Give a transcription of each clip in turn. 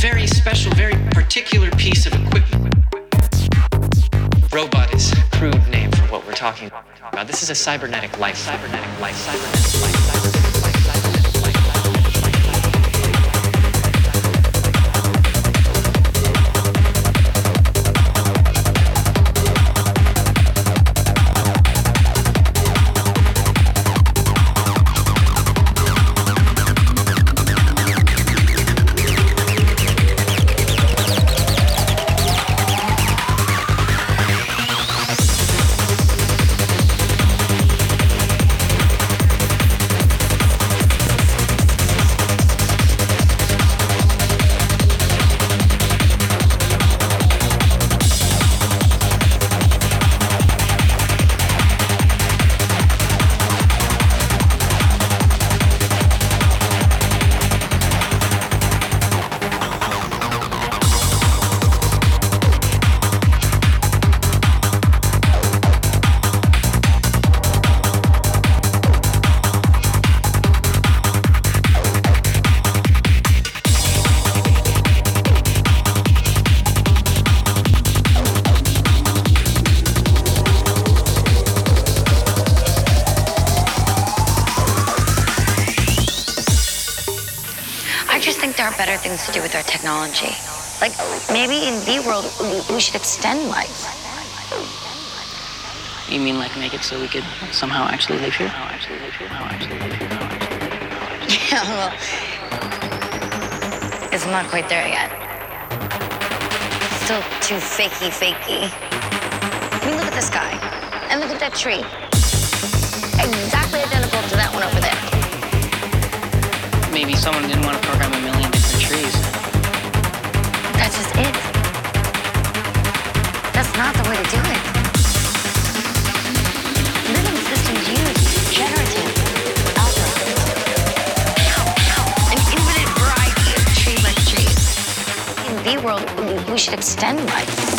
very special, very particular piece of equipment. Robot is a crude name for what we're talking about. This is a cybernetic life. Cybernetic life. Cybernetic life. Cybernetic life. Technology. Like maybe in V World we- we should extend life. You mean like make it so we could somehow actually live here? How actually live here? How actually live here? How actually live here? How actually Yeah, well, it's not quite there yet. Still too fakey, fakey. I mean, look at the sky and look at that tree. Exactly identical to that one over there. Maybe someone didn't want to should extend life.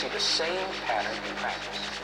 See the same pattern in practice.